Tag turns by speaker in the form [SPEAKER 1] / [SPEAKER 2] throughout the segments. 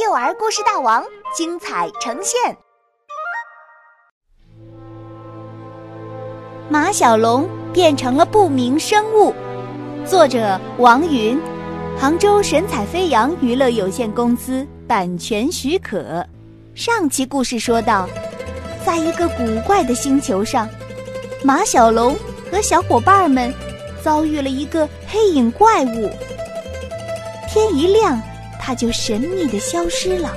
[SPEAKER 1] 幼儿故事大王精彩呈现。马小龙变成了不明生物。作者王云，杭州神采飞扬娱乐有限公司版权许可。上期故事说到，在一个古怪的星球上，马小龙和小伙伴们遭遇了一个黑影怪物。天一亮，他就神秘的消失了。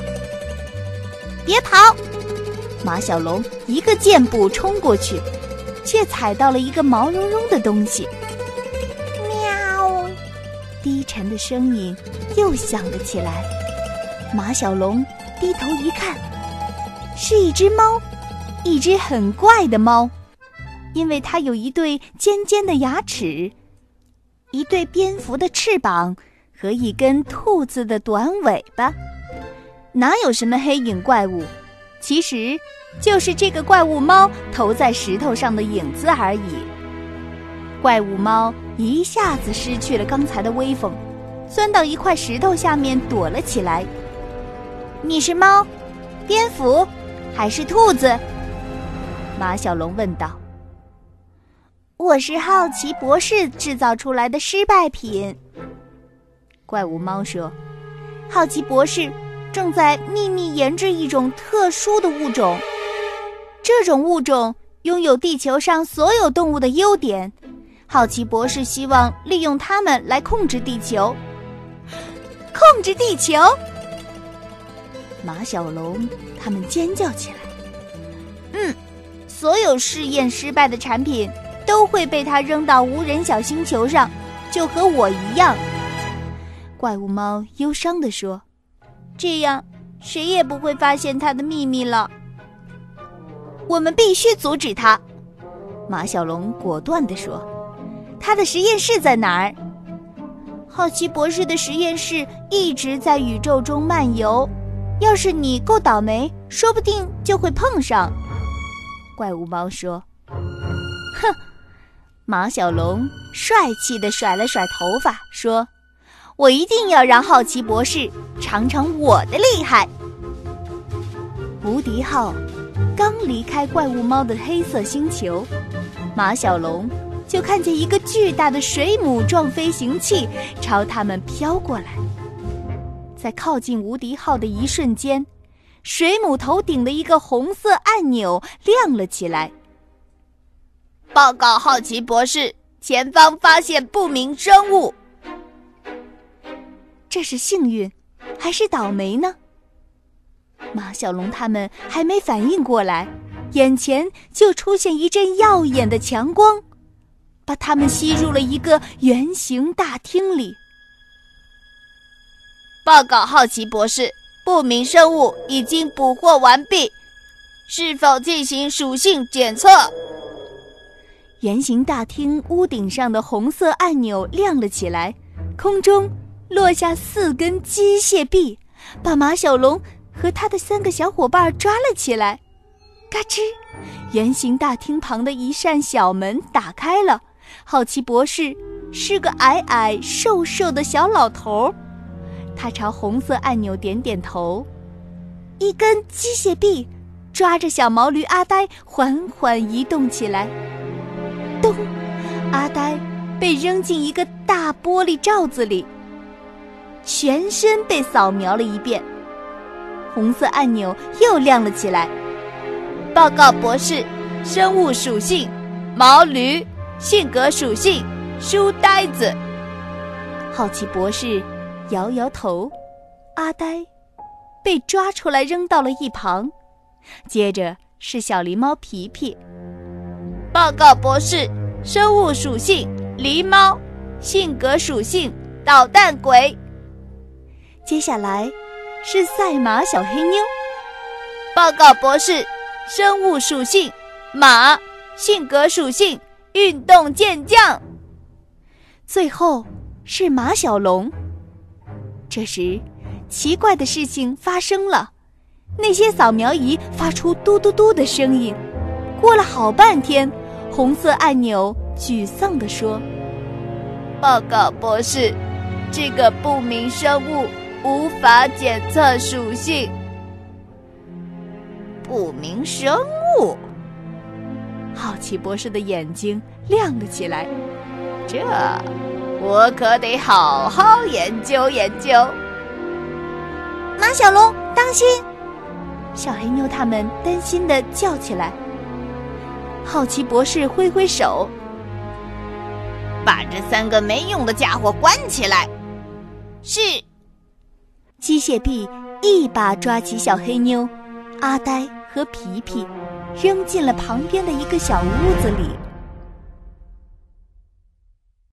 [SPEAKER 1] 别跑！马小龙一个箭步冲过去，却踩到了一个毛茸茸的东西。喵！低沉的声音又响了起来。马小龙低头一看，是一只猫，一只很怪的猫，因为它有一对尖尖的牙齿，一对蝙蝠的翅膀。和一根兔子的短尾巴，哪有什么黑影怪物？其实，就是这个怪物猫投在石头上的影子而已。怪物猫一下子失去了刚才的威风，钻到一块石头下面躲了起来。你是猫、蝙蝠还是兔子？马小龙问道。我是好奇博士制造出来的失败品。怪物猫说：“好奇博士正在秘密研制一种特殊的物种，这种物种拥有地球上所有动物的优点。好奇博士希望利用它们来控制地球。控制地球！”马小龙他们尖叫起来。嗯，所有试验失败的产品都会被他扔到无人小星球上，就和我一样。怪物猫忧伤地说：“这样，谁也不会发现他的秘密了。我们必须阻止他。”马小龙果断地说：“他的实验室在哪儿？”好奇博士的实验室一直在宇宙中漫游，要是你够倒霉，说不定就会碰上。”怪物猫说。“哼！”马小龙帅气地甩了甩头发说。我一定要让好奇博士尝尝我的厉害。无敌号刚离开怪物猫的黑色星球，马小龙就看见一个巨大的水母状飞行器朝他们飘过来。在靠近无敌号的一瞬间，水母头顶的一个红色按钮亮了起来。报告好奇博士，前方发现不明生物。这是幸运，还是倒霉呢？马小龙他们还没反应过来，眼前就出现一阵耀眼的强光，把他们吸入了一个圆形大厅里。报告好奇博士，不明生物已经捕获完毕，是否进行属性检测？圆形大厅屋顶上的红色按钮亮了起来，空中。落下四根机械臂，把马小龙和他的三个小伙伴抓了起来。嘎吱，圆形大厅旁的一扇小门打开了。好奇博士是个矮矮瘦瘦的小老头，他朝红色按钮点点头。一根机械臂抓着小毛驴阿呆，缓缓移动起来。咚，阿呆被扔进一个大玻璃罩子里。全身被扫描了一遍，红色按钮又亮了起来。报告博士，生物属性毛驴，性格属性书呆子。好奇博士摇摇头，阿呆被抓出来扔到了一旁。接着是小狸猫皮皮。报告博士，生物属性狸猫，性格属性捣蛋鬼。接下来是赛马小黑妞。报告博士，生物属性马，性格属性运动健将。最后是马小龙。这时，奇怪的事情发生了，那些扫描仪发出嘟嘟嘟的声音。过了好半天，红色按钮沮丧地说：“报告博士，这个不明生物。”无法检测属性。不明生物。好奇博士的眼睛亮了起来，这我可得好好研究研究。马小龙，当心！小黑妞他们担心的叫起来。好奇博士挥挥手，把这三个没用的家伙关起来。是。机械臂一把抓起小黑妞、阿呆和皮皮，扔进了旁边的一个小屋子里。